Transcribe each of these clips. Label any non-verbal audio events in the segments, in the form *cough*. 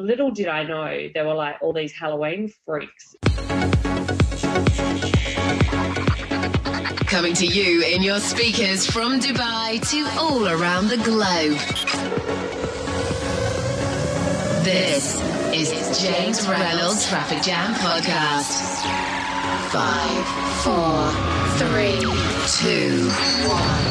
little did I know there were like all these Halloween freaks. Coming to you in your speakers from Dubai to all around the globe. This is James Reynolds Traffic Jam Podcast. Five, four, three, two, one.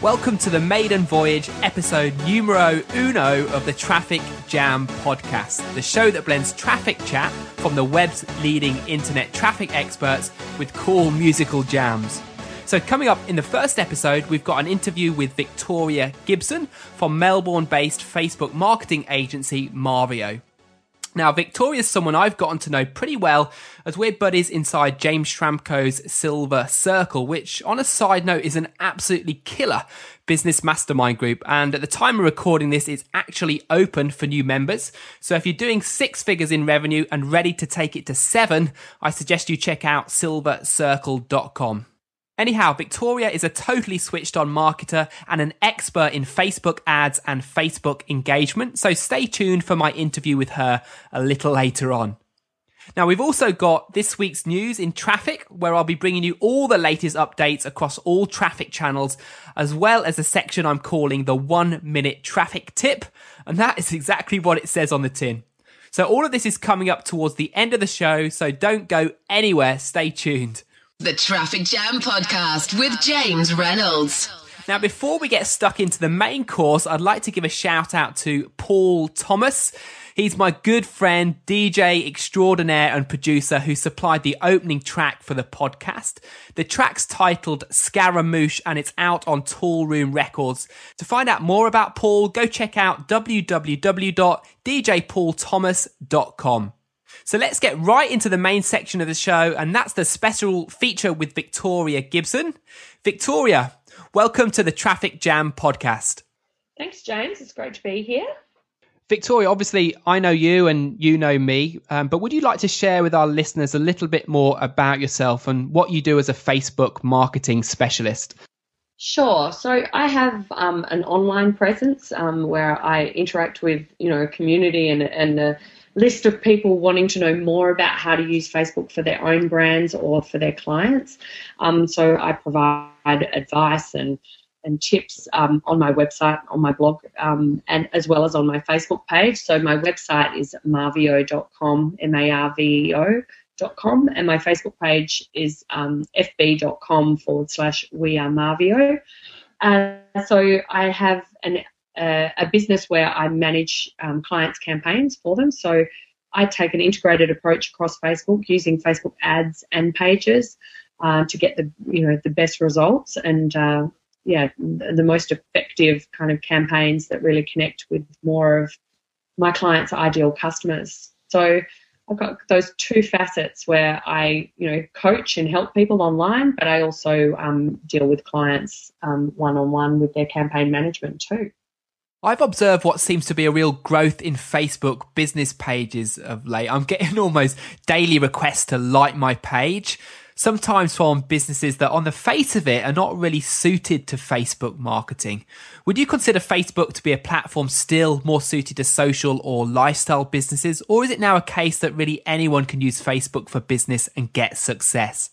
Welcome to the maiden voyage, episode numero uno of the Traffic Jam podcast, the show that blends traffic chat from the web's leading internet traffic experts with cool musical jams. So, coming up in the first episode, we've got an interview with Victoria Gibson from Melbourne based Facebook marketing agency Marveo. Now, Victoria's someone I've gotten to know pretty well as we're buddies inside James Schramko's Silver Circle, which, on a side note, is an absolutely killer business mastermind group. And at the time of recording this, it's actually open for new members. So if you're doing six figures in revenue and ready to take it to seven, I suggest you check out silvercircle.com. Anyhow, Victoria is a totally switched on marketer and an expert in Facebook ads and Facebook engagement. So stay tuned for my interview with her a little later on. Now, we've also got this week's news in traffic, where I'll be bringing you all the latest updates across all traffic channels, as well as a section I'm calling the one minute traffic tip. And that is exactly what it says on the tin. So all of this is coming up towards the end of the show. So don't go anywhere. Stay tuned. The Traffic Jam Podcast with James Reynolds. Now, before we get stuck into the main course, I'd like to give a shout out to Paul Thomas. He's my good friend, DJ extraordinaire and producer who supplied the opening track for the podcast. The track's titled Scaramouche and it's out on Tall Toolroom Records. To find out more about Paul, go check out www.djpaulthomas.com. So let's get right into the main section of the show, and that's the special feature with Victoria Gibson. Victoria, welcome to the Traffic Jam podcast. Thanks, James. It's great to be here. Victoria, obviously, I know you and you know me, um, but would you like to share with our listeners a little bit more about yourself and what you do as a Facebook marketing specialist? Sure. So I have um, an online presence um, where I interact with, you know, community and, and a list of people wanting to know more about how to use Facebook for their own brands or for their clients. Um, so I provide advice and and tips um, on my website, on my blog, um, and as well as on my Facebook page. So my website is marveo.com, M-A-R-V-E-O.com, and my Facebook page is um, fb.com forward slash we are Marveo. Uh, so I have an a, business where I manage um, clients' campaigns for them. So I take an integrated approach across Facebook using Facebook ads and pages uh, to get the you know the best results and uh, yeah the most effective kind of campaigns that really connect with more of my clients' ideal customers. So I've got those two facets where I, you know, coach and help people online, but I also um, deal with clients one on one with their campaign management too. I've observed what seems to be a real growth in Facebook business pages of late. I'm getting *laughs* almost daily requests to like my page, sometimes from businesses that on the face of it are not really suited to Facebook marketing. Would you consider Facebook to be a platform still more suited to social or lifestyle businesses? Or is it now a case that really anyone can use Facebook for business and get success?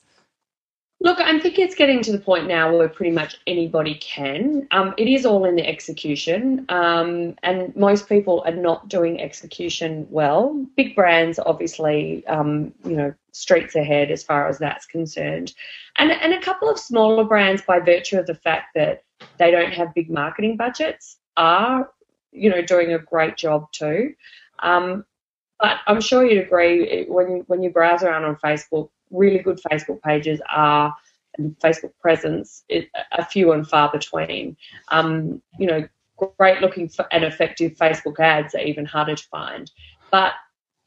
Look, I think it's getting to the point now where pretty much anybody can. Um, it is all in the execution, um, and most people are not doing execution well. Big brands, obviously, um, you know, streets ahead as far as that's concerned, and and a couple of smaller brands, by virtue of the fact that they don't have big marketing budgets, are you know doing a great job too. Um, but I'm sure you'd agree when when you browse around on Facebook really good Facebook pages are and Facebook presence are few and far between. Um, you know, great looking and effective Facebook ads are even harder to find, but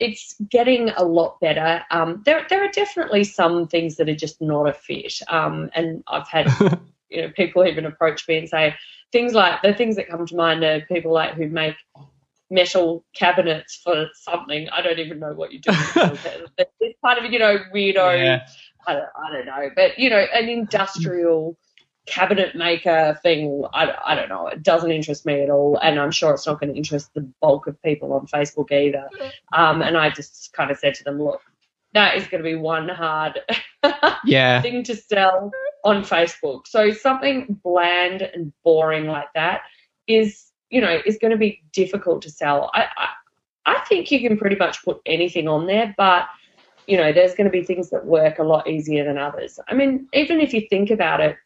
it's getting a lot better. Um, there, there are definitely some things that are just not a fit, um, and I've had *laughs* you know people even approach me and say things like the things that come to mind are people like who make metal cabinets for something. I don't even know what you're doing. *laughs* it's kind of you know weirdo. Yeah. I, don't, I don't know, but you know, an industrial cabinet maker thing, I, I don't know. It doesn't interest me at all. And I'm sure it's not going to interest the bulk of people on Facebook either. Um, and I just kind of said to them, look, that is going to be one hard *laughs* yeah. thing to sell on Facebook. So something bland and boring like that is, you know, is going to be difficult to sell. I, I, I think you can pretty much put anything on there, but you know, there's going to be things that work a lot easier than others. I mean, even if you think about it,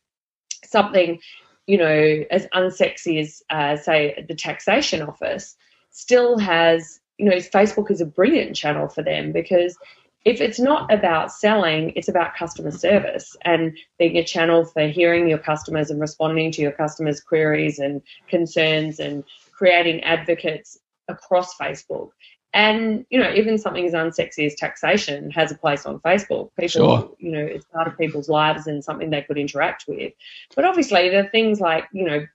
something, you know, as unsexy as, uh, say, the taxation office still has, you know, Facebook is a brilliant channel for them because if it's not about selling, it's about customer service and being a channel for hearing your customers and responding to your customers' queries and concerns and creating advocates across Facebook. And you know, even something as unsexy as taxation has a place on Facebook. People, Sure. you know, it's part of people's lives and something they could interact with. But obviously, there are things like you know,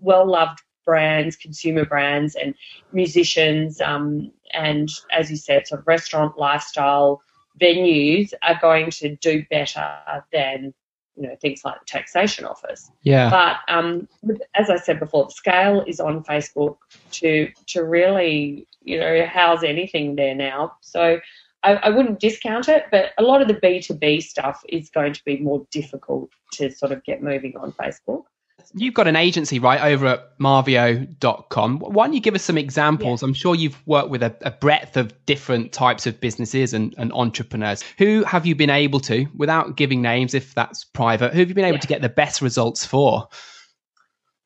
well-loved brands, consumer brands, and musicians, um, and as you said, sort of restaurant lifestyle venues are going to do better than you know things like the taxation office. Yeah. But um, as I said before, the scale is on Facebook to to really you know house anything there now. So I, I wouldn't discount it, but a lot of the B two B stuff is going to be more difficult to sort of get moving on Facebook. You've got an agency, right, over at marveo.com. Why don't you give us some examples? I'm sure you've worked with a, a breadth of different types of businesses and, and entrepreneurs. Who have you been able to, without giving names if that's private, who have you been able Yeah. to get the best results for?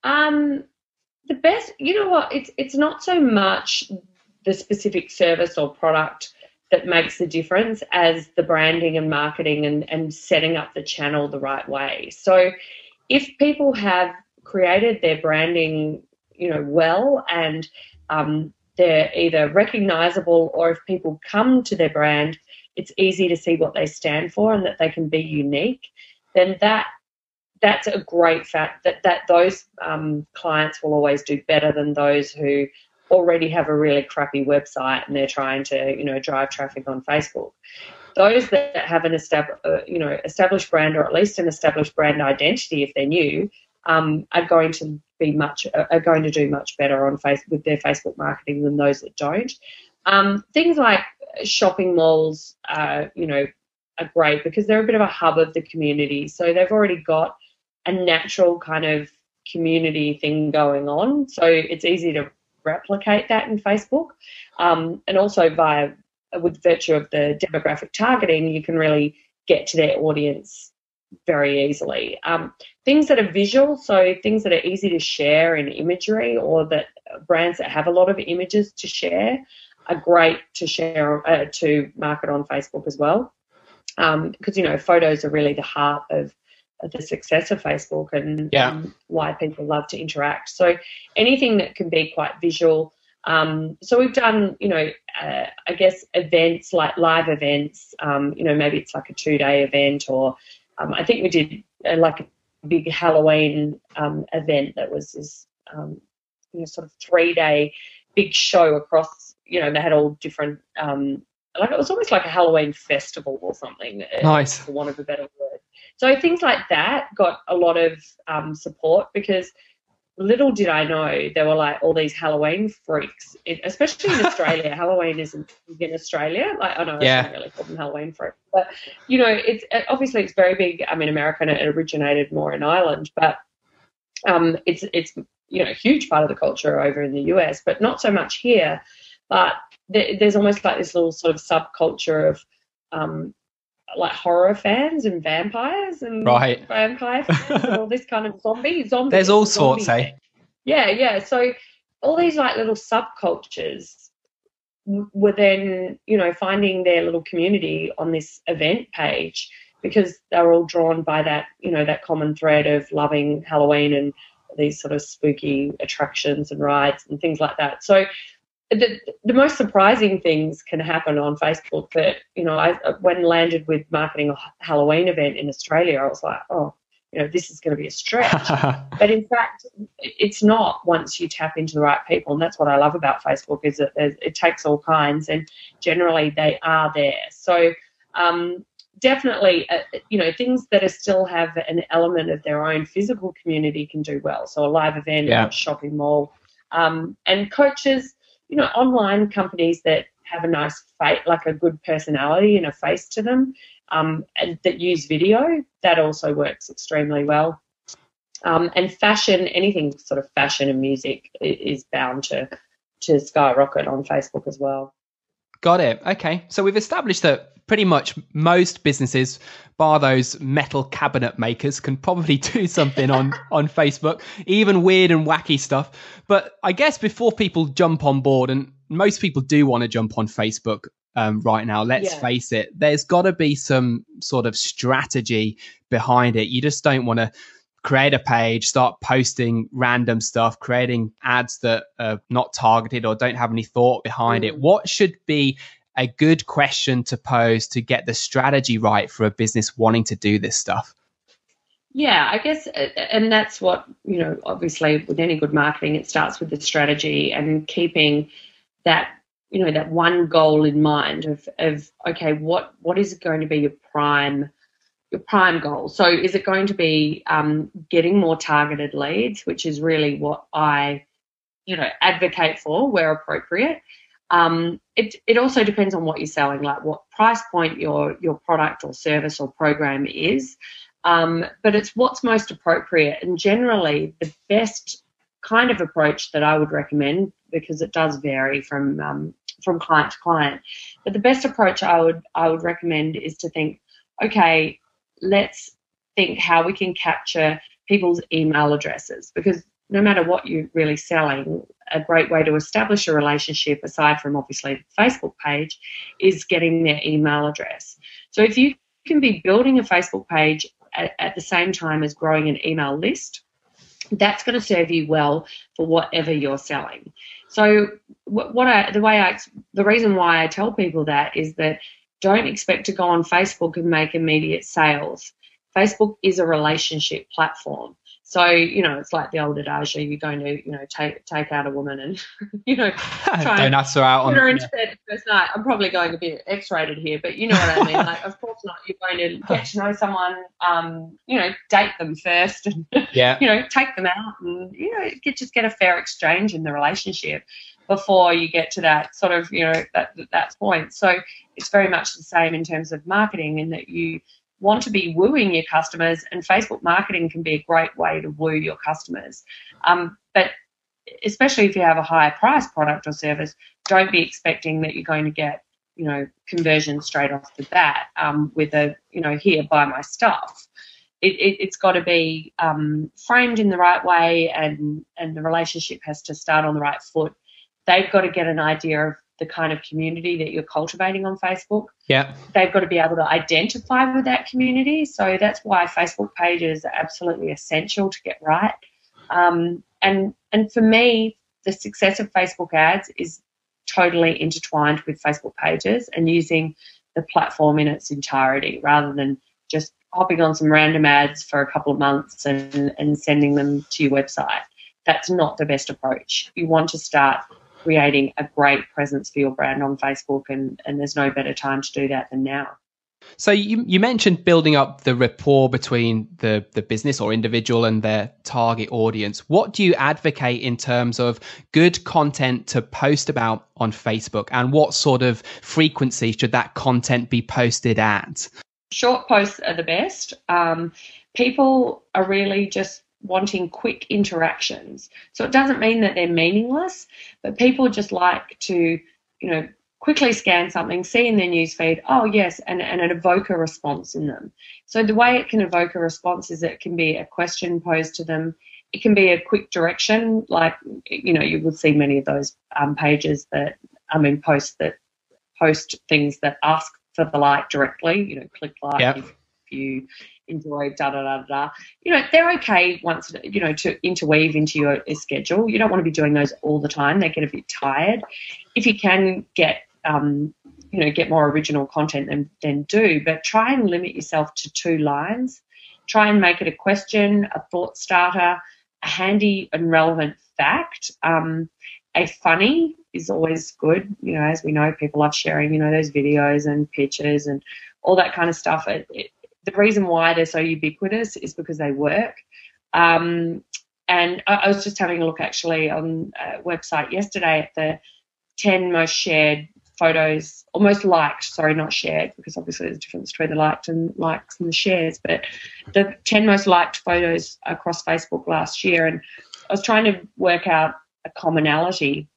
Um, the best, you know what? It's it's not so much the specific service or product that makes the difference as the branding and marketing and, and setting up the channel the right way. So if people have created their branding, you know, well and um, they're either recognizable or if people come to their brand, it's easy to see what they stand for and that they can be unique, then that that's a great fact that that those um, clients will always do better than those who already have a really crappy website and they're trying to you know drive traffic on Facebook. Those that have an uh, you know established brand or at least an established brand identity if they're new um, are going to be much are going to do much better on face with their Facebook marketing than those that don't. Um, things like shopping malls, uh, you know, are great because they're a bit of a hub of the community. So they've already got a natural kind of community thing going on. So it's easy to replicate that in Facebook. Um, and also via with virtue of the demographic targeting, you can really get to their audience very easily. Um, things that are visual, so things that are easy to share in imagery, or that brands that have a lot of images to share, are great to share uh, to market on Facebook as well. Because you know, photos are really the heart of, of the success of Facebook and Yeah. um, why people love to interact. So anything that can be quite visual. Um, so we've done, you know, uh, I guess events like live events. Um, you know, maybe it's like a two-day event, or um, I think we did uh, like a big Halloween um, event that was this, um, you know, sort of three-day big show across. You know, they had all different. Um, like it was almost like a Halloween festival or something. uh, Nice. for want of a better word. So things like that got a lot of um, support because little did I know there were like all these Halloween freaks, it, especially in *laughs* Australia. Halloween isn't big in Australia. Like I know I Yeah. shouldn't really call them Halloween freaks, but you know, it's uh, obviously it's very big. I mean, America and it originated more in Ireland, but um, it's it's you know a huge part of the culture over in the US, but not so much here. But there, there's almost like this little sort of subculture of um, like horror fans and vampires and Right. vampire fans and *laughs* all this kind of zombie zombie. There's all sorts, eh? Yeah, yeah. So all these like little subcultures were then, you know, finding their little community on this event page because they were all drawn by that, you know, that common thread of loving Halloween and these sort of spooky attractions and rides and things like that. So the, the most surprising things can happen on Facebook that, you know, I when landed with marketing a Halloween event in Australia, I was like, oh, you know, this is going to be a stretch. *laughs* But in fact, it's not once you tap into the right people, and that's what I love about Facebook is that it takes all kinds, and generally they are there. So, um, definitely, uh, you know, things that are still have an element of their own physical community can do well. So a live event, Yeah. a shopping mall, um, and coaches, you know, online companies that have a nice face, like a good personality and a face to them, um, and that use video, that also works extremely well. Um, and fashion, anything sort of fashion and music is bound to to skyrocket on Facebook as well. Got it. Okay. So we've established that pretty much most businesses, bar those metal cabinet makers, can probably *laughs* do something on, on Facebook, even weird and wacky stuff. But I guess before people jump on board, and most people do want to jump on Facebook um, right now, let's Yeah. face it, there's got to be some sort of strategy behind it. You just don't want to create a page, start posting random stuff, creating ads that are not targeted or don't have any thought behind it. Mm. What should be a good question to pose to get the strategy right for a business wanting to do this stuff? Yeah, I guess, uh, and that's what, you know, obviously with any good marketing, it starts with the strategy and keeping that, you know, that one goal in mind of, of okay, what, what is going to be your prime, your prime goal? So is it going to be um, getting more targeted leads, which is really what I, you know, advocate for where appropriate. Um, it, it also depends on what you're selling, like what price point your, your product or service or program is. Um, but it's what's most appropriate. And generally, the best kind of approach that I would recommend, because it does vary from um, from client to client, but the best approach I would I would recommend is to think, okay, let's think how we can capture people's email addresses because no matter what you're really selling, a great way to establish a relationship, aside from obviously the Facebook page, is getting their email address. So if you can be building a Facebook page at, at the same time as growing an email list, that's going to serve you well for whatever you're selling. So what, what I, the way I, the reason why I tell people that is that don't expect to go on Facebook and make immediate sales. Facebook is a relationship platform. So, you know, it's like the old adage, you're going to, you know, take take out a woman and, *laughs* you know, *laughs* Try don't and her out put her into bed first night. I'm probably going a bit X-rated here, but you know what I mean. Like, of course not. You're going to *laughs* get to know someone, um, you know, date them first, and Yeah. you know, take them out, and you know, get just get a fair exchange in the relationship before you get to that sort of, you know, that that point. So it's very much the same in terms of marketing, in that you want to be wooing your customers, and Facebook marketing can be a great way to woo your customers. Um, but especially if you have a higher price product or service, don't be expecting that you're going to get, you know, conversion straight off the bat um, with a, you know, here, buy my stuff. It, it, it's got to be um, framed in the right way and, and the relationship has to start on the right foot. They've got to get an idea of the kind of community that you're cultivating on Facebook Yeah. they've got to be able to identify with that community. So that's why Facebook pages are absolutely essential to get right. Um, and and for me, the success of Facebook ads is totally intertwined with Facebook pages and using the platform in its entirety rather than just hopping on some random ads for a couple of months and, and sending them to your website. That's not the best approach. You want to start creating a great presence for your brand on Facebook, and, and there's no better time to do that than now. So you you mentioned building up the rapport between the the business or individual and their target audience. What do you advocate in terms of good content to post about on Facebook, and what sort of frequency should that content be posted at? Short posts are the best. Um, people are really just wanting quick interactions. So it doesn't mean that they're meaningless, but people just like to, you know, quickly scan something, see in their newsfeed, oh yes, and, and it evoke a response in them. So the way it can evoke a response is it can be a question posed to them. It can be a quick direction, like you know, you would see many of those um, pages that I mean posts that post things that ask for the like directly. You know, click like Yep. if, if you enjoy da da da da. You know, they're okay once you know to interweave into your schedule. You don't want to be doing those all the time; they get a bit tired. If you can get um, you know get more original content, then then do. But try and limit yourself to two lines. Try and make it a question, a thought starter, a handy and relevant fact. Um, a funny is always good. You know, as we know, people love sharing, you know, those videos and pictures and all that kind of stuff. It, it, the reason why they're so ubiquitous is because they work. Um, and I, I, was just having a look actually on a website yesterday at the 10 most shared photos, almost liked, sorry, not shared, because obviously there's a difference between the liked and likes and the shares, but the 10 most liked photos across Facebook last year. And I was trying to work out a commonality.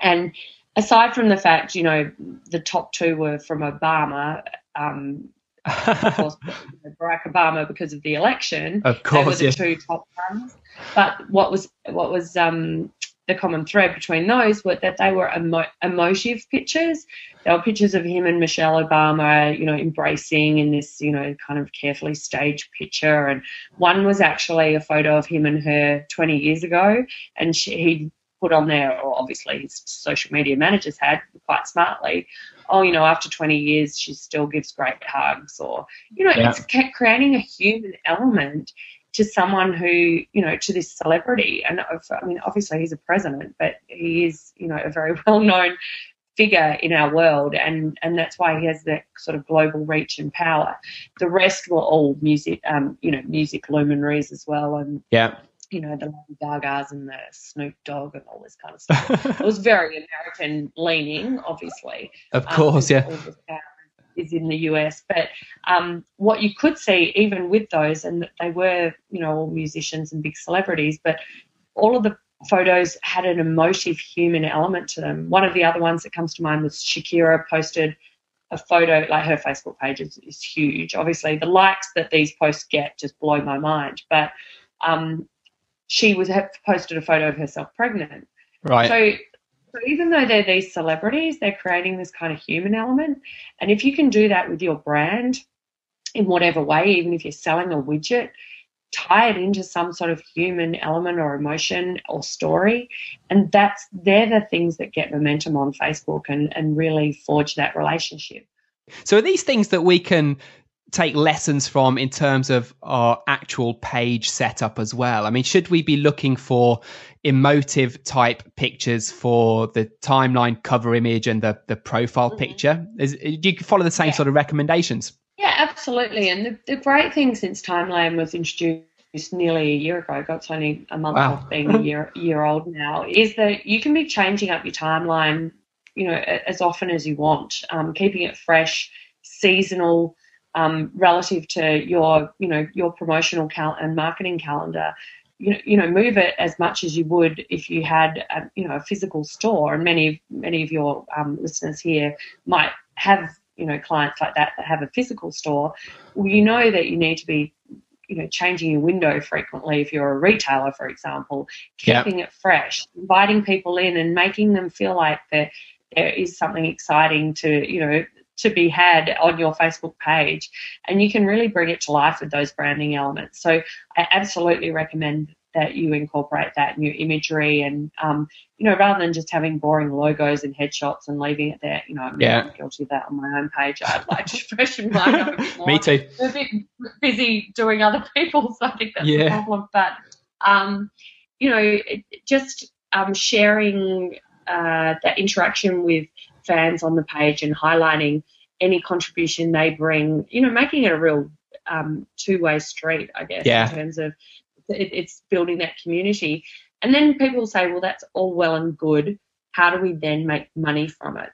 And aside from the fact, you know, the top two were from Obama, um, of course, *laughs* Barack Obama because of the election. Of course, they were the two top ones. But what was what was um, the common thread between those were that they were emo- emotive pictures. They were pictures of him and Michelle Obama, you know, embracing in this, you know, kind of carefully staged picture. And one was actually a photo of him and her 20 years ago, and she, he put on there, or obviously his social media managers had quite smartly, oh, you know, after 20 years, she still gives great hugs, or, you know, yeah. it's creating a human element to someone who, you know, to this celebrity. And I mean, obviously he's a president, but he is, you know, a very *laughs* well known figure in our world, and and that's why he has that sort of global reach and power. The rest were all music, um, you know, music luminaries as well, and yeah. You know, the Lady Gagas and the Snoop Dogg and all this kind of stuff. it was very American leaning, obviously. Of course, um, yeah is in the US. But um, what you could see, even with those, and they were, you know, all musicians and big celebrities, but all of the photos had an emotive human element to them. One of the other ones that comes to mind was Shakira posted a photo, like her Facebook page is, is huge. Obviously, the likes that these posts get just blow my mind. But um, she was posted a photo of herself pregnant. Right. So so even though they're these celebrities, they're creating this kind of human element. And if you can do that with your brand in whatever way, even if you're selling a widget, tie it into some sort of human element or emotion or story. And that's they're the things that get momentum on Facebook and, and really forge that relationship. So are these things that we can take lessons from in terms of our actual page setup as well? I mean, should we be looking for emotive type pictures for the timeline cover image and the, the profile mm-hmm. picture? Is, do you follow the same yeah. sort of recommendations? Yeah, absolutely. And the, the great thing since Timeline was introduced nearly a year ago, it's only a month wow. off being a *laughs* year, year old now, is that you can be changing up your timeline, you know, as often as you want, um, keeping it fresh, seasonal, um, relative to your, you know, your promotional cal- and marketing calendar. You know, you know, move it as much as you would if you had, a, you know, a physical store. And many, many of your um, listeners here might have, you know, clients like that that have a physical store. Well, you know that you need to be you know changing your window frequently if you're a retailer for example keeping yep. it fresh inviting people in and making them feel like that there is something exciting to you know to be had on your Facebook page. And you can really bring it to life with those branding elements. So I absolutely recommend that you incorporate that new imagery and um, you know rather than just having boring logos and headshots and leaving it there you know I'm yeah. guilty of that on my own page I'd like to freshen mine up a bit more me too I'm a bit busy doing other *laughs* people's I think that's yeah. the problem but um, you know just um, sharing uh, that interaction with fans on the page and highlighting any contribution they bring, you know, making it a real um, two way street, I guess, yeah. in terms of it, it's building that community. And then people say, well, that's all well and good. How do we then make money from it?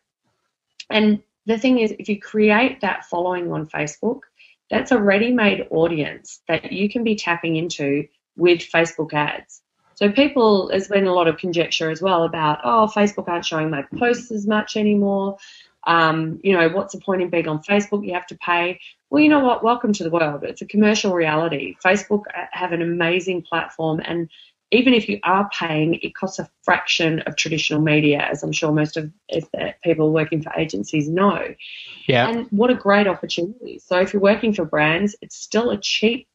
And the thing is, if you create that following on Facebook, that's a ready made audience that you can be tapping into with Facebook ads. So people, there's been a lot of conjecture as well about, oh, Facebook aren't showing my posts as much anymore. Um, you know, what's the point in being on Facebook? You have to pay. Well, you know what? Welcome to the world. It's a commercial reality. Facebook have an amazing platform, and even if you are paying, it costs a fraction of traditional media, as I'm sure most of the people working for agencies know. Yeah. And what a great opportunity. So if you're working for brands, it's still a cheap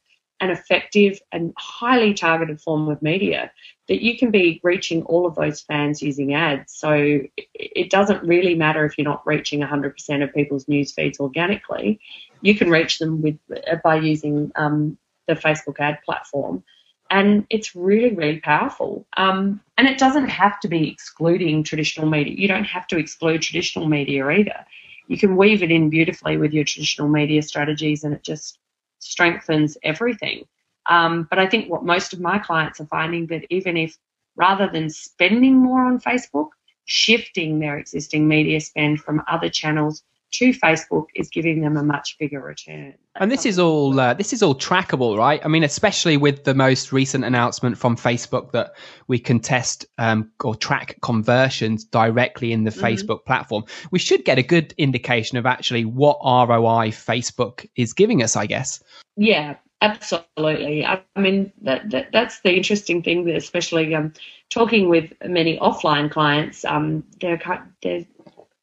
an effective and highly targeted form of media that you can be reaching all of those fans using ads. So it doesn't really matter if you're not reaching 100% of people's news feeds organically. You can reach them with by using um, the Facebook ad platform. And it's really, really powerful. Um, and it doesn't have to be excluding traditional media. You don't have to exclude traditional media either you can weave it in beautifully with your traditional media strategies and it just strengthens everything. Um, but I think what most of my clients are finding that even if rather than spending more on Facebook, shifting their existing media spend from other channels to Facebook is giving them a much bigger return. and this is all uh, this is all trackable, right? I mean, especially with the most recent announcement from Facebook that we can test um, or track conversions directly in the mm-hmm. Facebook platform. We should get a good indication of actually what ROI Facebook is giving us, I guess. Yeah, absolutely. I, mean, that, that, that's the interesting thing, especially um, talking with many offline clients. Um, they're they're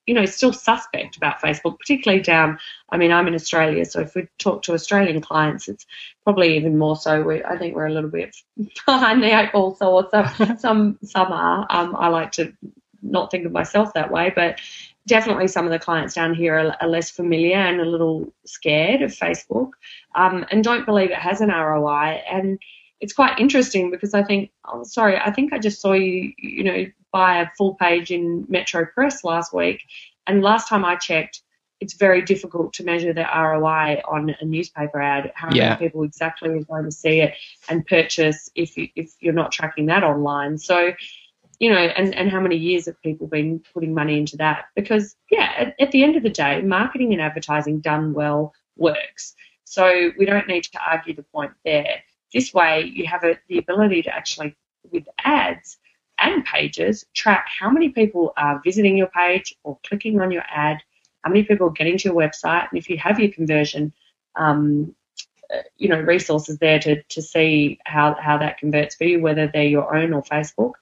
you know, still suspect about Facebook, particularly down. I mean, I'm in Australia, so if we talk to Australian clients, it's probably even more so. We, I think we're a little bit *laughs* behind the eight ball, so some *laughs* some some are. Um, I like to not think of myself that way, but definitely some of the clients down here are, are less familiar and a little scared of Facebook, um, and don't believe it has an ROI. And it's quite interesting because I think, oh, sorry, I think I just saw you, you know, buy a full page in Metro Press last week. And last time I checked, it's very difficult to measure the ROI on a newspaper ad. How yeah. many people exactly are going to see it and purchase if you, if you're not tracking that online? So, you know, and, and how many years have people been putting money into that? Because yeah, at, at the end of the day, marketing and advertising done well works. So we don't need to argue the point there. This way, you have a, the ability to actually, with ads, pages track how many people are visiting your page or clicking on your ad, how many people are getting to your website, and if you have your conversion, um, uh, you know, resources there to, to see how, how that converts for you, whether they're your own or Facebook,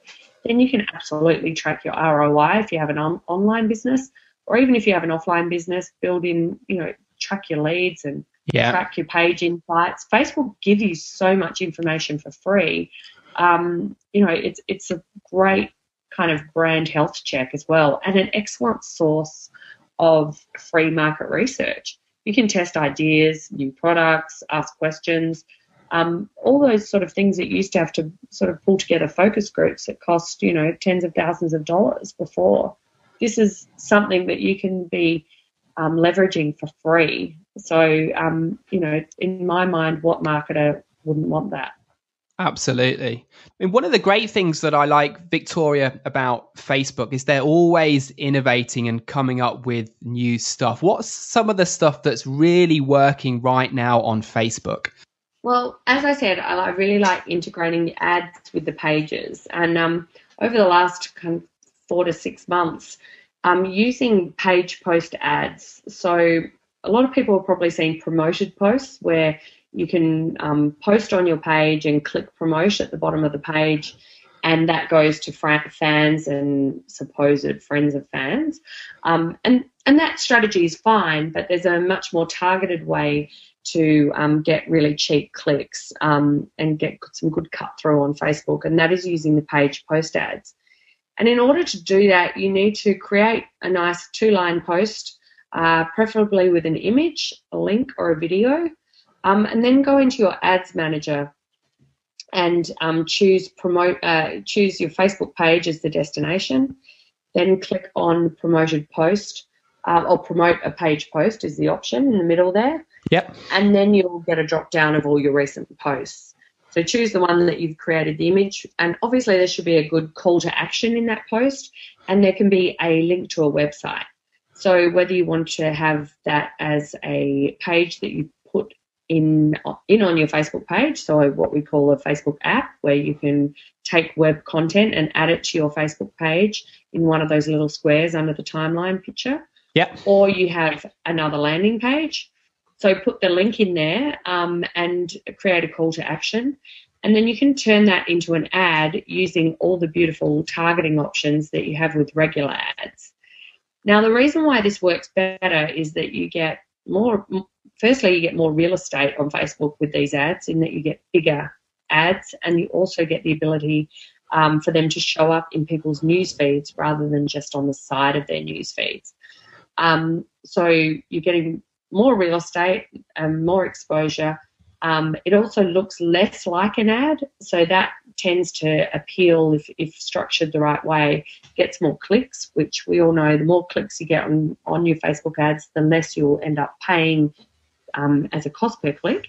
then you can absolutely track your ROI if you have an on- online business, or even if you have an offline business, build in, you know, track your leads and yeah. track your page insights. Facebook give you so much information for free um, you know, it's it's a great kind of brand health check as well, and an excellent source of free market research. You can test ideas, new products, ask questions, um, all those sort of things that used to have to sort of pull together focus groups that cost, you know, tens of thousands of dollars before. This is something that you can be um, leveraging for free. So, um, you know, in my mind, what marketer wouldn't want that? Absolutely. I mean, one of the great things that I like, Victoria, about Facebook is they're always innovating and coming up with new stuff. What's some of the stuff that's really working right now on Facebook? Well, as I said, I really like integrating the ads with the pages. And um, over the last kind of four to six months, I'm using page post ads. So a lot of people have probably seen promoted posts where you can um, post on your page and click promote at the bottom of the page, and that goes to fans and supposed friends of fans. Um, and and that strategy is fine, but there's a much more targeted way to um, get really cheap clicks um, and get some good cut through on Facebook, and that is using the page post ads. And in order to do that, you need to create a nice two line post, uh, preferably with an image, a link, or a video. Um, and then go into your ads manager and um, choose promote uh, choose your Facebook page as the destination. Then click on promoted post uh, or promote a page post is the option in the middle there. Yep. And then you'll get a drop down of all your recent posts. So choose the one that you've created the image, and obviously there should be a good call to action in that post, and there can be a link to a website. So whether you want to have that as a page that you put in in on your Facebook page. So what we call a Facebook app, where you can take web content and add it to your Facebook page in one of those little squares under the timeline picture. Yeah. Or you have another landing page. So put the link in there um, and create a call to action. And then you can turn that into an ad using all the beautiful targeting options that you have with regular ads. Now, the reason why this works better is that you get more firstly you get more real estate on facebook with these ads in that you get bigger ads and you also get the ability um, for them to show up in people's news feeds rather than just on the side of their news feeds. Um, so you're getting more real estate and more exposure Um, it also looks less like an ad, so that tends to appeal if, if structured the right way, gets more clicks, which we all know the more clicks you get on, on your Facebook ads, the less you'll end up paying um, as a cost per click.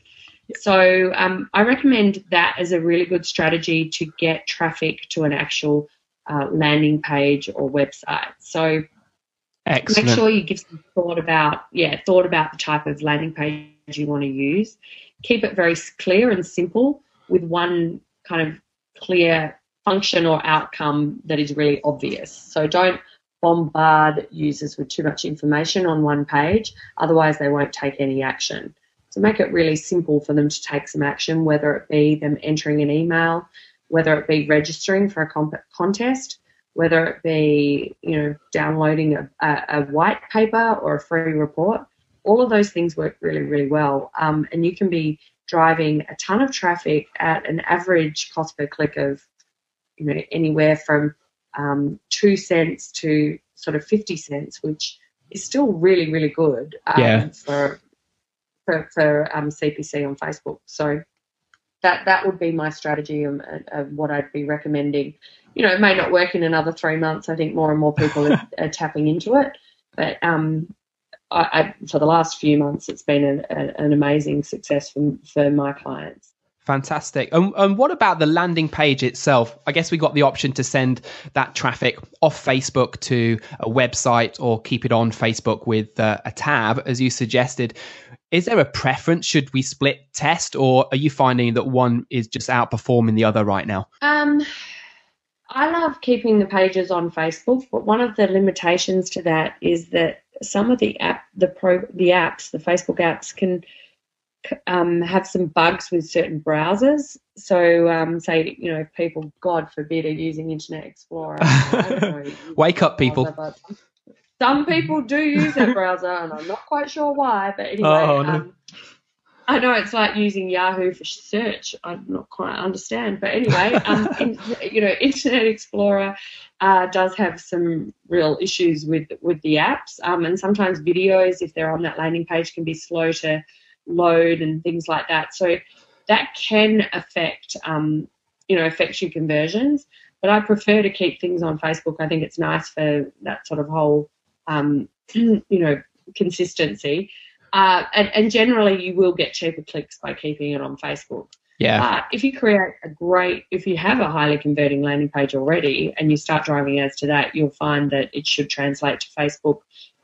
So um, I recommend that as a really good strategy to get traffic to an actual uh, landing page or website. So Excellent. make sure you give some thought about yeah thought about the type of landing page you want to use. Keep it very clear and simple with one kind of clear function or outcome that is really obvious. So don't bombard users with too much information on one page, otherwise they won't take any action. So make it really simple for them to take some action, whether it be them entering an email, whether it be registering for a comp- contest, whether it be you know downloading a, a, a, white paper or a free report. All of those things work really, really well, um, and you can be driving a ton of traffic at an average cost per click of you know anywhere from um, two cents to sort of fifty cents, which is still really, really good um, yeah. for for, for um, CPC on Facebook. So that that would be my strategy of, of, what I'd be recommending. You know, it may not work in another three months. I think more and more people are, are tapping into it, but um, I, I, for the last few months, it's been an, an amazing success for, for my clients. Fantastic. And, and, what about the landing page itself? I guess we got the option to send that traffic off Facebook to a website or keep it on Facebook with uh, a tab, as you suggested. Is there a preference? Should we split test, or are you finding that one is just outperforming the other right now? Um, I love keeping the pages on Facebook, but one of the limitations to that is that some of the app, the pro, the apps, the Facebook apps can um, have some bugs with certain browsers. So, um, say, you know, if people, God forbid, are using Internet Explorer. *laughs* know, Wake up, people. some people do use that browser, and I'm not quite sure why. But anyway, oh, no. um, I know it's like using Yahoo for search. I'm not quite understand, but anyway, um, *laughs* in, you know, Internet Explorer uh, does have some real issues with with the apps, um, and sometimes videos, if they're on that landing page, can be slow to load and things like that. So that can affect, um, you know, affect your conversions. But I prefer to keep things on Facebook. I think it's nice for that sort of whole, um, *clears throat* you know, consistency. Uh, and, and, generally, you will get cheaper clicks by keeping it on Facebook. Yeah. Uh, if you create a great, if you have a highly converting landing page already and you start driving ads to that, you'll find that it should translate to Facebook,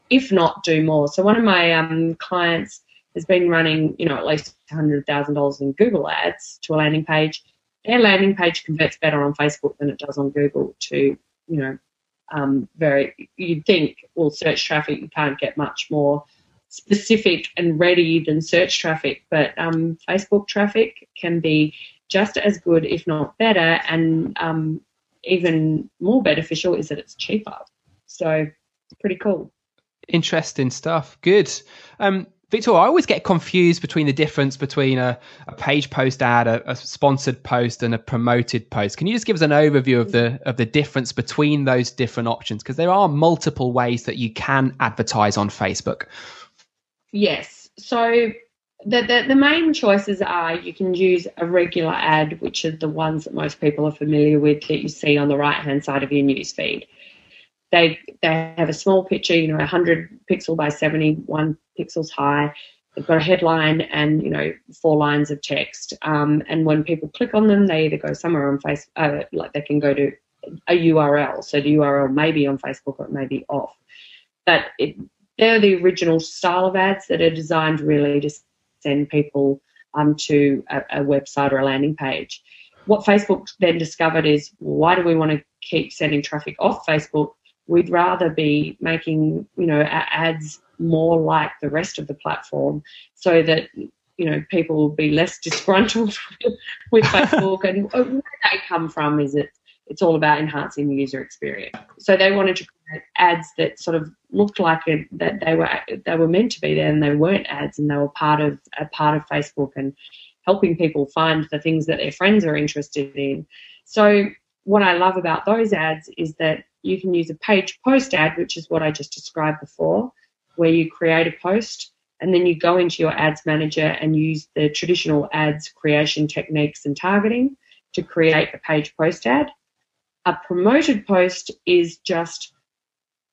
if not do more. So one of my um, clients has been running, you know, at least $100,000 in Google ads to a landing page. Their landing page converts better on Facebook than it does on Google to, you know, um, very, you'd think, well, search traffic, you can't get much more specific and ready than search traffic, but um, Facebook traffic can be just as good, if not better, and um, even more beneficial is that it's cheaper. So, pretty cool. Interesting stuff. Good. Um, Victor, I always get confused between the difference between a, a page post ad, a, a, sponsored post, and a promoted post. Can you just give us an overview of the of the difference between those different options? Because there are multiple ways that you can advertise on Facebook. Yes. So the, the, the main choices are you can use a regular ad, which are the ones that most people are familiar with that you see on the right hand side of your newsfeed. They they have a small picture, you know, 100 pixel by 71 pixels high. They've got a headline and you know four lines of text. Um, and when people click on them, they either go somewhere on Facebook, uh, like they can go to a URL. So the URL may be on Facebook or it may be off. But it, they're the original style of ads that are designed really to send people um, to a, a website or a landing page. What Facebook then discovered is why do we want to keep sending traffic off Facebook? We'd rather be making you know ads more like the rest of the platform so that you know people will be less *laughs* disgruntled with Facebook and where they come from is it it's all about enhancing the user experience. So they wanted to create ads that sort of looked like it, that they were they were meant to be there and they weren't ads and they were part of a part of Facebook and helping people find the things that their friends are interested in. So what I love about those ads is that you can use a page post ad, which is what I just described before, where you create a post and then you go into your ads manager and use the traditional ads creation techniques and targeting to create a page post ad. A promoted post is just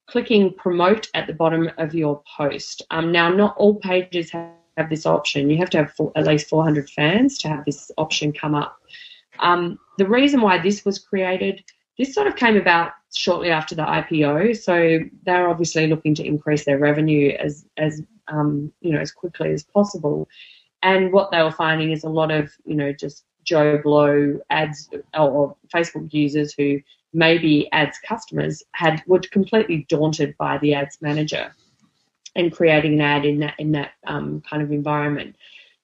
clicking promote at the bottom of your post. Um, now, not all pages have, have this option. You have to have four, at least 400 fans to have this option come up. Um, the reason why this was created, this sort of came about shortly after the IPO. So they're obviously looking to increase their revenue as as um, you know as quickly as possible. And what they were finding is a lot of you know just Joe Blow ads or Facebook users who maybe ads customers had were completely daunted by the ads manager and creating an ad in that in that um, kind of environment.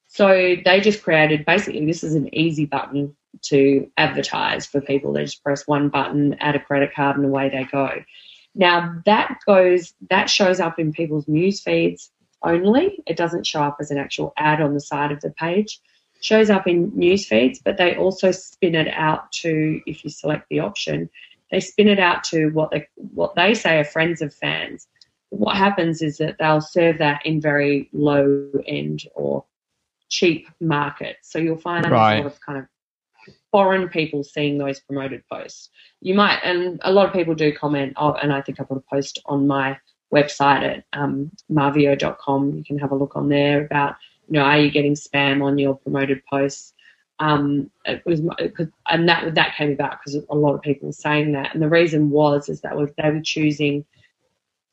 So they just created basically this is an easy button to advertise for people. They just press one button, add a credit card, and away they go. Now that goes that shows up in people's news feeds only. It doesn't show up as an actual ad on the side of the page. Shows up in news feeds, but they also spin it out to if you select the option, they spin it out to what they what they say are friends of fans. What happens is that they'll serve that in very low end or cheap markets. So you'll find right. a lot of kind of foreign people seeing those promoted posts. You might, and a lot of people do comment, oh, and I think I put a post on my website at um, marveo.com. You can have a look on there about, you know, are you getting spam on your promoted posts? Um, it was, and that that came about because a lot of people were saying that, and the reason was is that they were choosing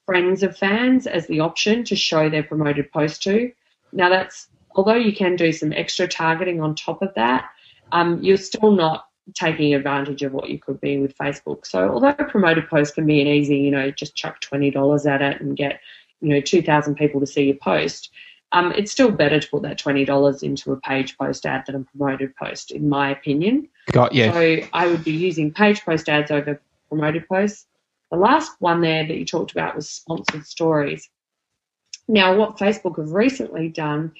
friends of fans as the option to show their promoted post to. Now that's although you can do some extra targeting on top of that, um, you're still not taking advantage of what you could be with Facebook. So although a promoted post can be an easy, you know, just chuck twenty dollars at it and get, you know, two thousand people to see your post, um, it's still better to put that twenty dollars into a page post ad than a promoted post, in my opinion. Got you. So I would be using page post ads over promoted posts. The last one there that you talked about was sponsored stories. Now, what Facebook have recently done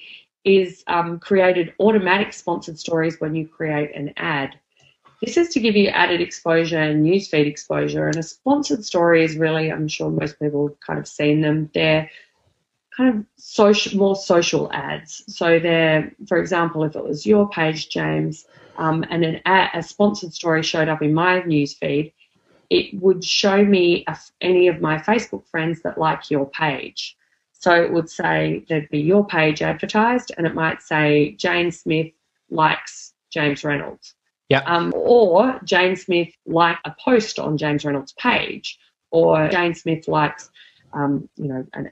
is um, created automatic sponsored stories when you create an ad. This is to give you added exposure and newsfeed exposure. And a sponsored story is really, I'm sure most people have kind of seen them. They're kind of social, more social ads. So they're, for example, if it was your page, James, um, and an ad, a sponsored story showed up in my newsfeed, it would show me a, any of my Facebook friends that like your page. So it would say there'd be your page advertised, and it might say Jane Smith likes James Reynolds. Yeah. Um, or Jane Smith liked a post on James Reynolds' page, or Jane Smith likes, um, you know, an,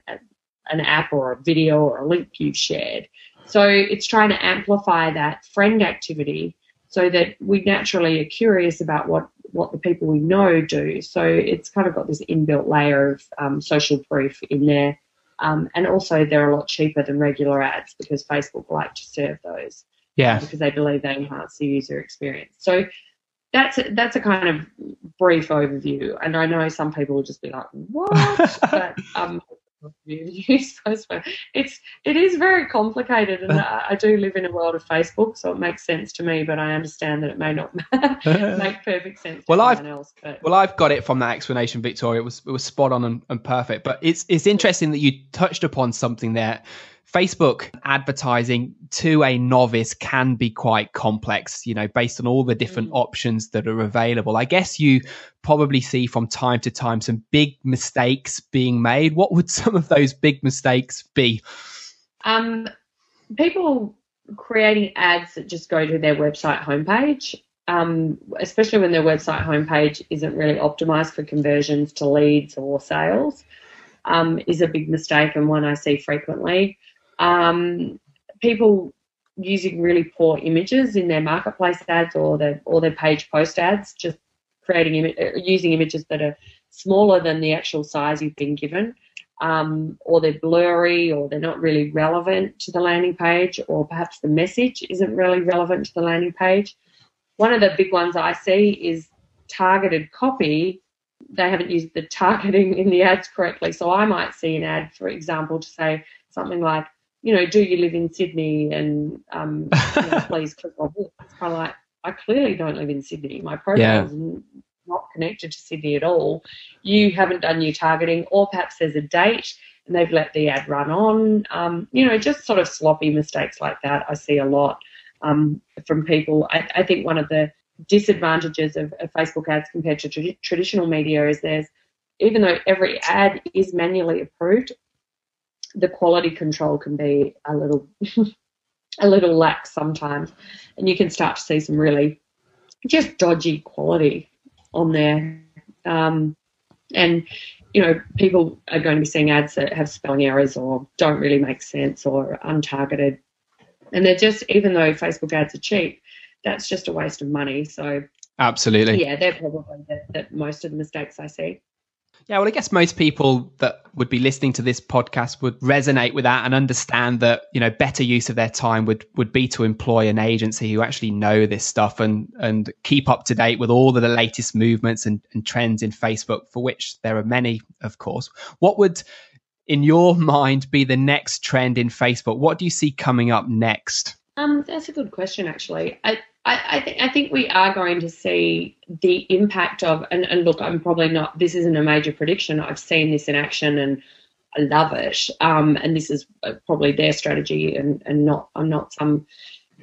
an app or a video or a link you've shared. So it's trying to amplify that friend activity so that we naturally are curious about what, what the people we know do. So it's kind of got this inbuilt layer of um, social proof in there um, and also, they're a lot cheaper than regular ads because Facebook like to serve those. Yeah. Because they believe they enhance the user experience. So that's a, that's a kind of brief overview. And I know some people will just be like, "What?" *laughs* but um, *laughs* it's it is very complicated, and *laughs* I, I, do live in a world of Facebook, so it makes sense to me. But I understand that it may not *laughs* make perfect sense. well, I've else, well, I've got it from that explanation, Victoria. It was it was spot on and, and perfect. But it's it's interesting that you touched upon something there Facebook advertising to a novice can be quite complex, you know, based on all the different mm. options that are available. I guess you probably see from time to time some big mistakes being made. What would *laughs* some of those big mistakes be? Um, people creating ads that just go to their website homepage, um, especially when their website homepage isn't really optimized for conversions to leads or sales, um, is a big mistake and one I see frequently um, people using really poor images in their marketplace ads or their or their page post ads, just creating Im- uh, using images that are smaller than the actual size you've been given, um, or they're blurry, or they're not really relevant to the landing page, or perhaps the message isn't really relevant to the landing page. One of the big ones I see is targeted copy. They haven't used the targeting in the ads correctly. So I might see an ad, for example, to say something like, you know, do you live in Sydney? And um, you know, *laughs* please click on this. It's kind of like, I clearly don't live in Sydney. My profile yeah. is not connected to Sydney at all. You haven't done your targeting, or perhaps there's a date and they've let the ad run on. Um, you know, just sort of sloppy mistakes like that. I see a lot um, from people. I, I, think one of the disadvantages of, of Facebook ads compared to tra- traditional media is there's even though every ad is manually approved, the quality control can be a little *laughs* a little lax sometimes, and you can start to see some really just dodgy quality on there. Um, and you know, people are going to be seeing ads that have spelling errors or don't really make sense or untargeted. And they're just, even though Facebook ads are cheap, that's just a waste of money. So, absolutely, yeah, they're probably the, the most of the mistakes I see. Yeah, well, I guess most people that would be listening to this podcast would resonate with that and understand that you know better use of their time would would be to employ an agency who actually know this stuff and and keep up to date with all of the latest movements and, and trends in Facebook, for which there are many, of course. What would, in your mind, be the next trend in Facebook? What do you see coming up next? Um, that's a good question, actually. I I, I, th- I, think we are going to see the impact of, and, and, look, I'm probably not, this isn't a major prediction. I've seen this in action and I love it. Um, and this is uh, probably their strategy and, and not, I'm not some,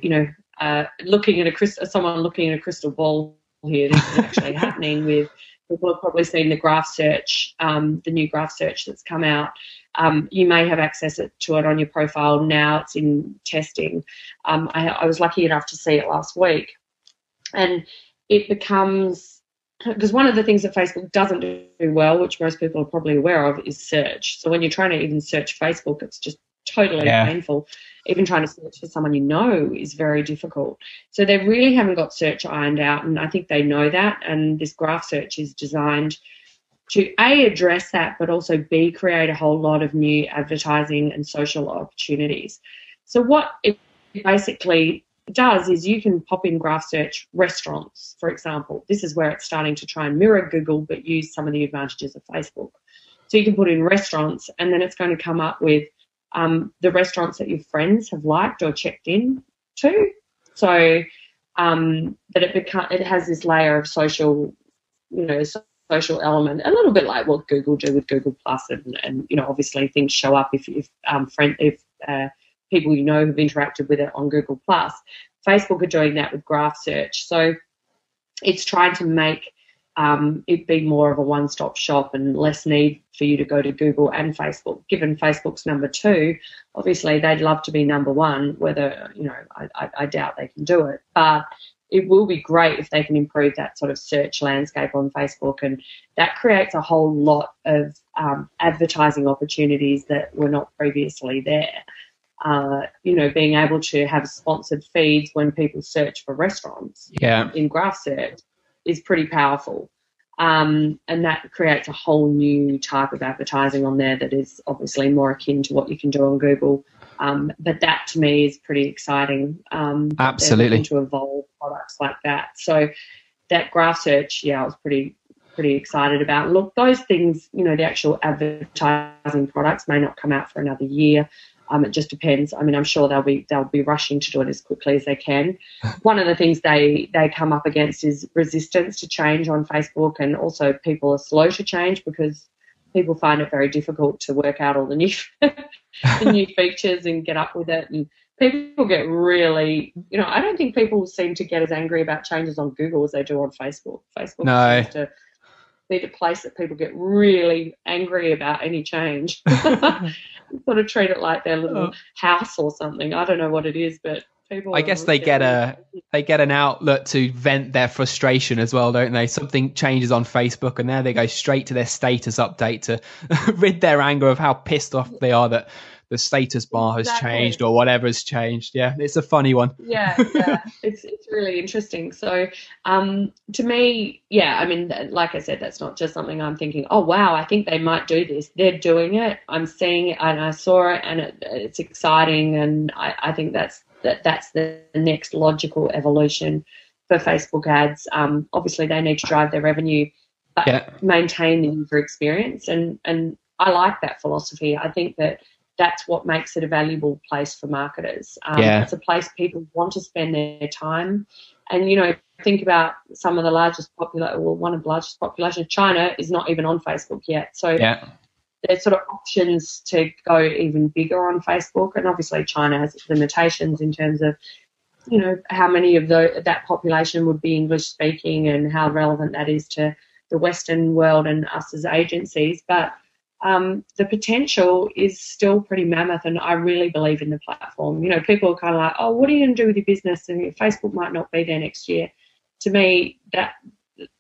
you know, uh, looking at a crystal, someone looking at a crystal ball here. This is actually *laughs* happening with, people have probably seen the graph search, um, the new graph search that's come out. Um, you may have access to it on your profile now. It's in testing. Um, I, I, was lucky enough to see it last week, and it becomes because one of the things that Facebook doesn't do well, which most people are probably aware of, is search. So when you're trying to even search Facebook, it's just totally yeah. painful. Even trying to search for someone you know is very difficult. So they really haven't got search ironed out, and I think they know that. And this graph search is designed to A, address that, but also B, create a whole lot of new advertising and social opportunities. So, what it basically does is you can pop in graph search restaurants, for example. This is where it's starting to try and mirror Google, but use some of the advantages of Facebook. So, you can put in restaurants, and then it's going to come up with um, the restaurants that your friends have liked or checked in to. So, um, that it become it has this layer of social, you know, social element, a little bit like what Google do with Google Plus, and, and you know, obviously things show up if if um, friend if uh, people you know have interacted with it on Google Plus. Facebook are doing that with graph search, so it's trying to make um, it be more of a one-stop shop and less need for you to go to Google and Facebook. Given Facebook's number two, obviously they'd love to be number one. Whether you know, I, I, I doubt they can do it, but it will be great if they can improve that sort of search landscape on Facebook, and that creates a whole lot of um, advertising opportunities that were not previously there. Uh, you know, being able to have sponsored feeds when people search for restaurants yeah. in graph search is pretty powerful. Um, and that creates a whole new type of advertising on there that is obviously more akin to what you can do on Google um, but that to me is pretty exciting. Um, Absolutely. To evolve products like that. So that graph search, yeah, I was pretty pretty excited about. Look, those things, you know, the actual advertising products may not come out for another year. Um, it just depends. I mean, I'm sure they'll be they'll be rushing to do it as quickly as they can. One of the things they they come up against is resistance to change on Facebook, and also people are slow to change because people find it very difficult to work out all the new *laughs* the new features and get up with it and people get really you know i don't think people seem to get as angry about changes on google as they do on facebook facebook no. seems to be the place that people get really angry about any change *laughs* *laughs* sort of treat it like their little oh. house or something i don't know what it is but people I guess they get a they get an outlet to vent their frustration as well, don't they? Something changes on Facebook and there they go straight to their status update to *laughs* rid their anger of how pissed off they are that the status bar has exactly. changed or whatever has changed. Yeah, it's a funny one. Yeah, yeah, *laughs* it's it's really interesting. So, um, to me, yeah, I mean, like I said, that's not just something I'm thinking. Oh wow, I think they might do this. They're doing it. I'm seeing it, and I saw it, and it, it's exciting, and I, I think that's that that's the next logical evolution for Facebook ads. Um, obviously, they need to drive their revenue, but yeah. maintain the user experience. And and I like that philosophy. I think that that's what makes it a valuable place for marketers. Um, yeah. It's a place people want to spend their time. And you know, think about some of the largest population, well, one of the largest population. China is not even on Facebook yet. So yeah there's sort of options to go even bigger on Facebook, and obviously China has its limitations in terms of you know how many of the, that population would be English speaking and how relevant that is to the Western world and us as agencies. But um, the potential is still pretty mammoth, and I really believe in the platform. You know, people are kind of like, "Oh, what are you going to do with your business?" And Facebook might not be there next year. To me, that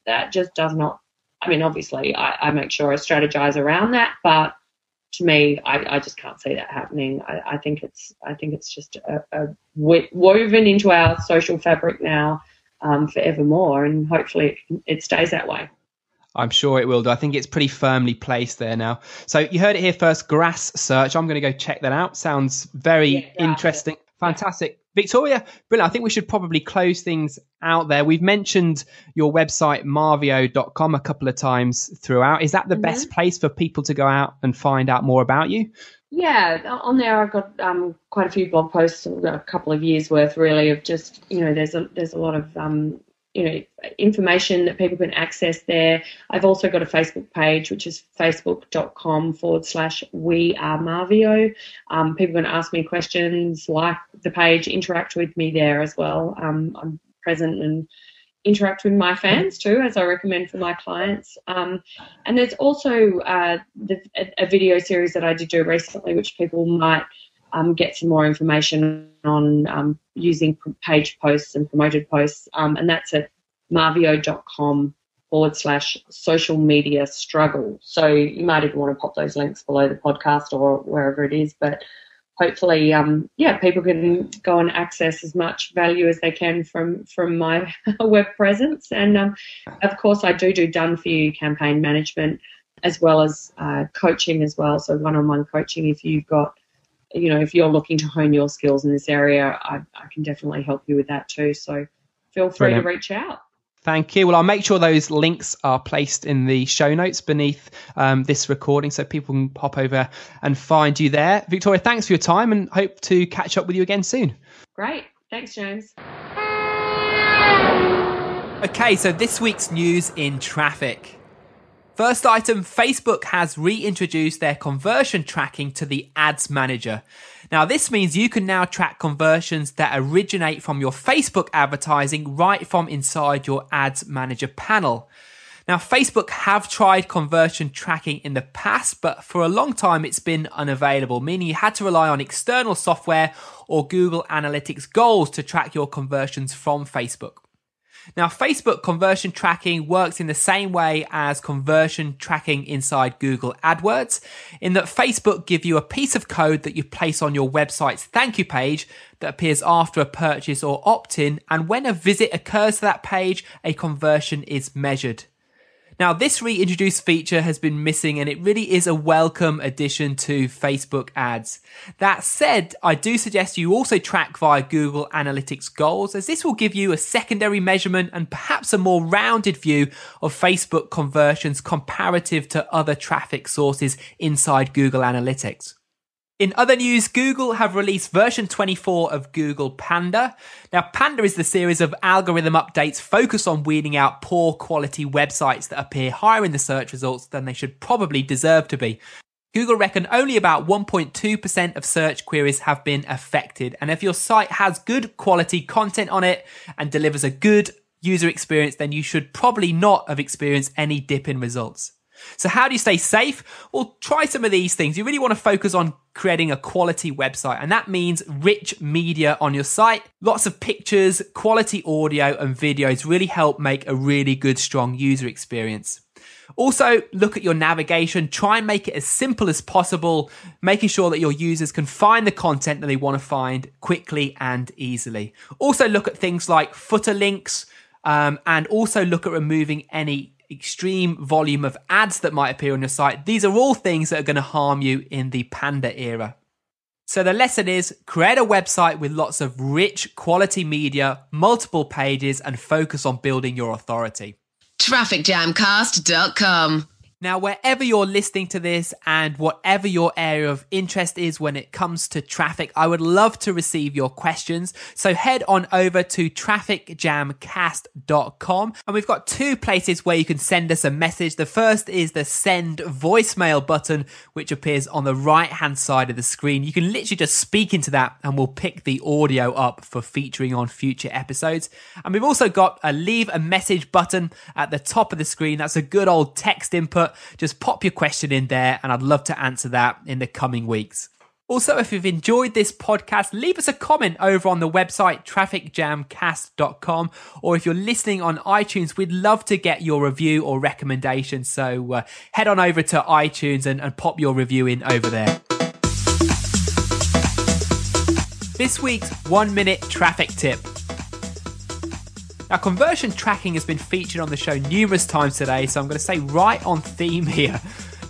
that just does not. I mean, obviously, I, I make sure I strategize around that, but to me, I, I just can't see that happening. I, I think it's I think it's just a, a woven into our social fabric now um, forevermore, and hopefully it, it stays that way. I'm sure it will do. I think it's pretty firmly placed there now. So you heard it here first, Graph Search. I'm going to go check that out. Sounds very yeah, interesting. Fantastic. Victoria, brilliant. I think we should probably close things out there. We've mentioned your website, marveo.com, a couple of times throughout. Is that the mm-hmm. best place for people to go out and find out more about you? Yeah, on there I've got um, quite a few blog posts, a couple of years worth really of just you know there's a there's a lot of um, you know information that people can access there. I've also got a Facebook page, which is facebook.com forward slash we are Marveo. Um, people can ask me questions, like the page, interact with me there as well. Um, I'm present and interact with my fans too, as I recommend for my clients. Um, and there's also uh, the, a, a, video series that I did do recently, which people might um, get some more information on um, using page posts and promoted posts. Um, and that's at marveo.com forward slash social media struggle. So you might even want to pop those links below the podcast or wherever it is. But hopefully, um, yeah, people can go and access as much value as they can from from my *laughs* web presence. And um, of course, I do do done for you campaign management as well as uh, coaching as well. So one on one coaching if you've got you know, if you're looking to hone your skills in this area, I, I can definitely help you with that too. So feel free Brilliant. to reach out. Thank you. Well, I'll make sure those links are placed in the show notes beneath um, this recording so people can pop over and find you there. Victoria, thanks for your time and hope to catch up with you again soon. Great. Thanks, James. Okay, so this week's news in traffic. First item Facebook has reintroduced their conversion tracking to the Ads Manager. Now, this means you can now track conversions that originate from your Facebook advertising right from inside your Ads Manager panel. Now, Facebook have tried conversion tracking in the past, but for a long time it's been unavailable, meaning you had to rely on external software or Google Analytics goals to track your conversions from Facebook. Now, Facebook conversion tracking works in the same way as conversion tracking inside Google AdWords, in that Facebook give you a piece of code that you place on your website's thank you page that appears after a purchase or opt-in, and when a visit occurs to that page, a conversion is measured. Now, this reintroduced feature has been missing and it really is a welcome addition to Facebook ads. That said, I do suggest you also track via Google Analytics goals as this will give you a secondary measurement and perhaps a more rounded view of Facebook conversions comparative to other traffic sources inside Google Analytics. In other news, Google have released version 24 of Google Panda. Now, Panda is the series of algorithm updates focused on weeding out poor quality websites that appear higher in the search results than they should probably deserve to be. Google reckon only about 1.2% of search queries have been affected. And if your site has good quality content on it and delivers a good user experience, then you should probably not have experienced any dip in results. So how do you stay safe? Well, try some of these things. You really want to focus on creating a quality website, and that means rich media on your site. Lots of pictures, quality audio, and videos really help make a really good, strong user experience. Also, look at your navigation. Try and make it as simple as possible, making sure that your users can find the content that they want to find quickly and easily. Also, look at things like footer links, um, and also look at removing any extreme volume of ads that might appear on your site. These are all things that are going to harm you in the Panda era. So the lesson is create a website with lots of rich quality media, multiple pages, and focus on building your authority. TrafficJamcast.com. Now, wherever you're listening to this and whatever your area of interest is when it comes to traffic, I would love to receive your questions. So head on over to trafficjamcast.com and we've got two places where you can send us a message. The first is the send voicemail button, which appears on the right hand side of the screen. You can literally just speak into that and we'll pick the audio up for featuring on future episodes. And we've also got a leave a message button at the top of the screen. That's a good old text input just pop your question in there and I'd love to answer that in the coming weeks. Also, if you've enjoyed this podcast, leave us a comment over on the website trafficjamcast.com. Or if you're listening on iTunes, we'd love to get your review or recommendation. So uh, head on over to iTunes and, and pop your review in over there. This week's one minute traffic tip. Now, conversion tracking has been featured on the show numerous times today, so I'm going to say right on theme here.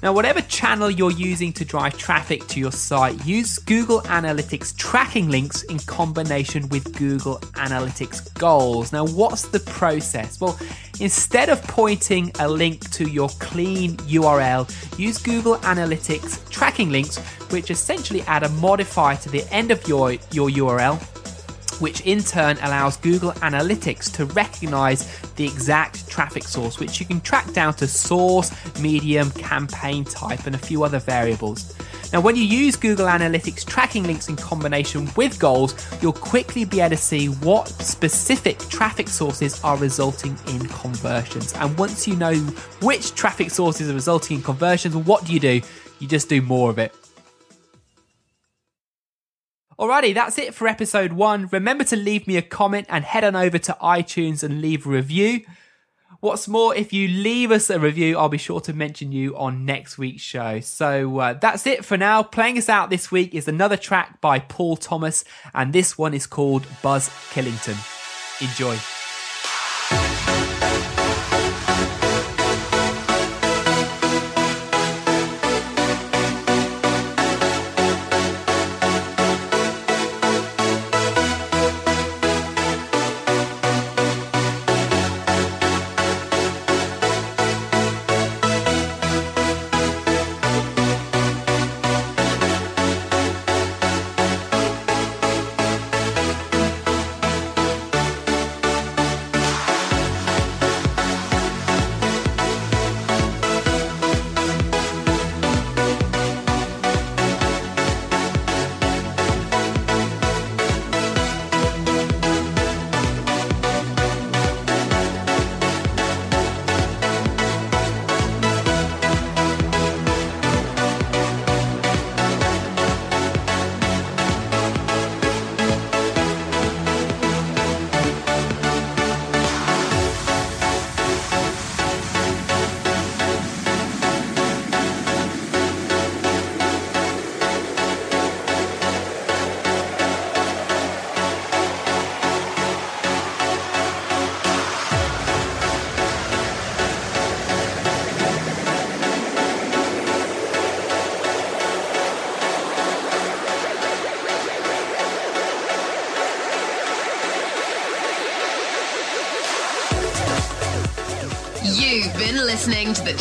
Now, whatever channel you're using to drive traffic to your site, use Google Analytics tracking links in combination with Google Analytics goals. Now, what's the process? Well, instead of pointing a link to your clean URL, use Google Analytics tracking links, which essentially add a modifier to the end of your, your URL which in turn allows Google Analytics to recognize the exact traffic source, which you can track down to source, medium, campaign type, and a few other variables. Now, when you use Google Analytics tracking links in combination with goals, you'll quickly be able to see what specific traffic sources are resulting in conversions. And once you know which traffic sources are resulting in conversions, what do you do? You just do more of it. Alrighty, that's it for episode one. Remember to leave me a comment and head on over to iTunes and leave a review. What's more, if you leave us a review, I'll be sure to mention you on next week's show. So uh, that's it for now. Playing us out this week is another track by Paul Thomas, and this one is called Buzz Killington. Enjoy.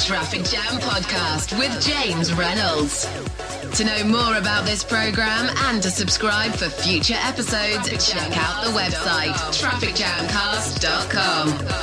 Traffic Jam podcast with James Reynolds. To know more about this program and to subscribe for future episodes, check out the website trafficjamcast.com.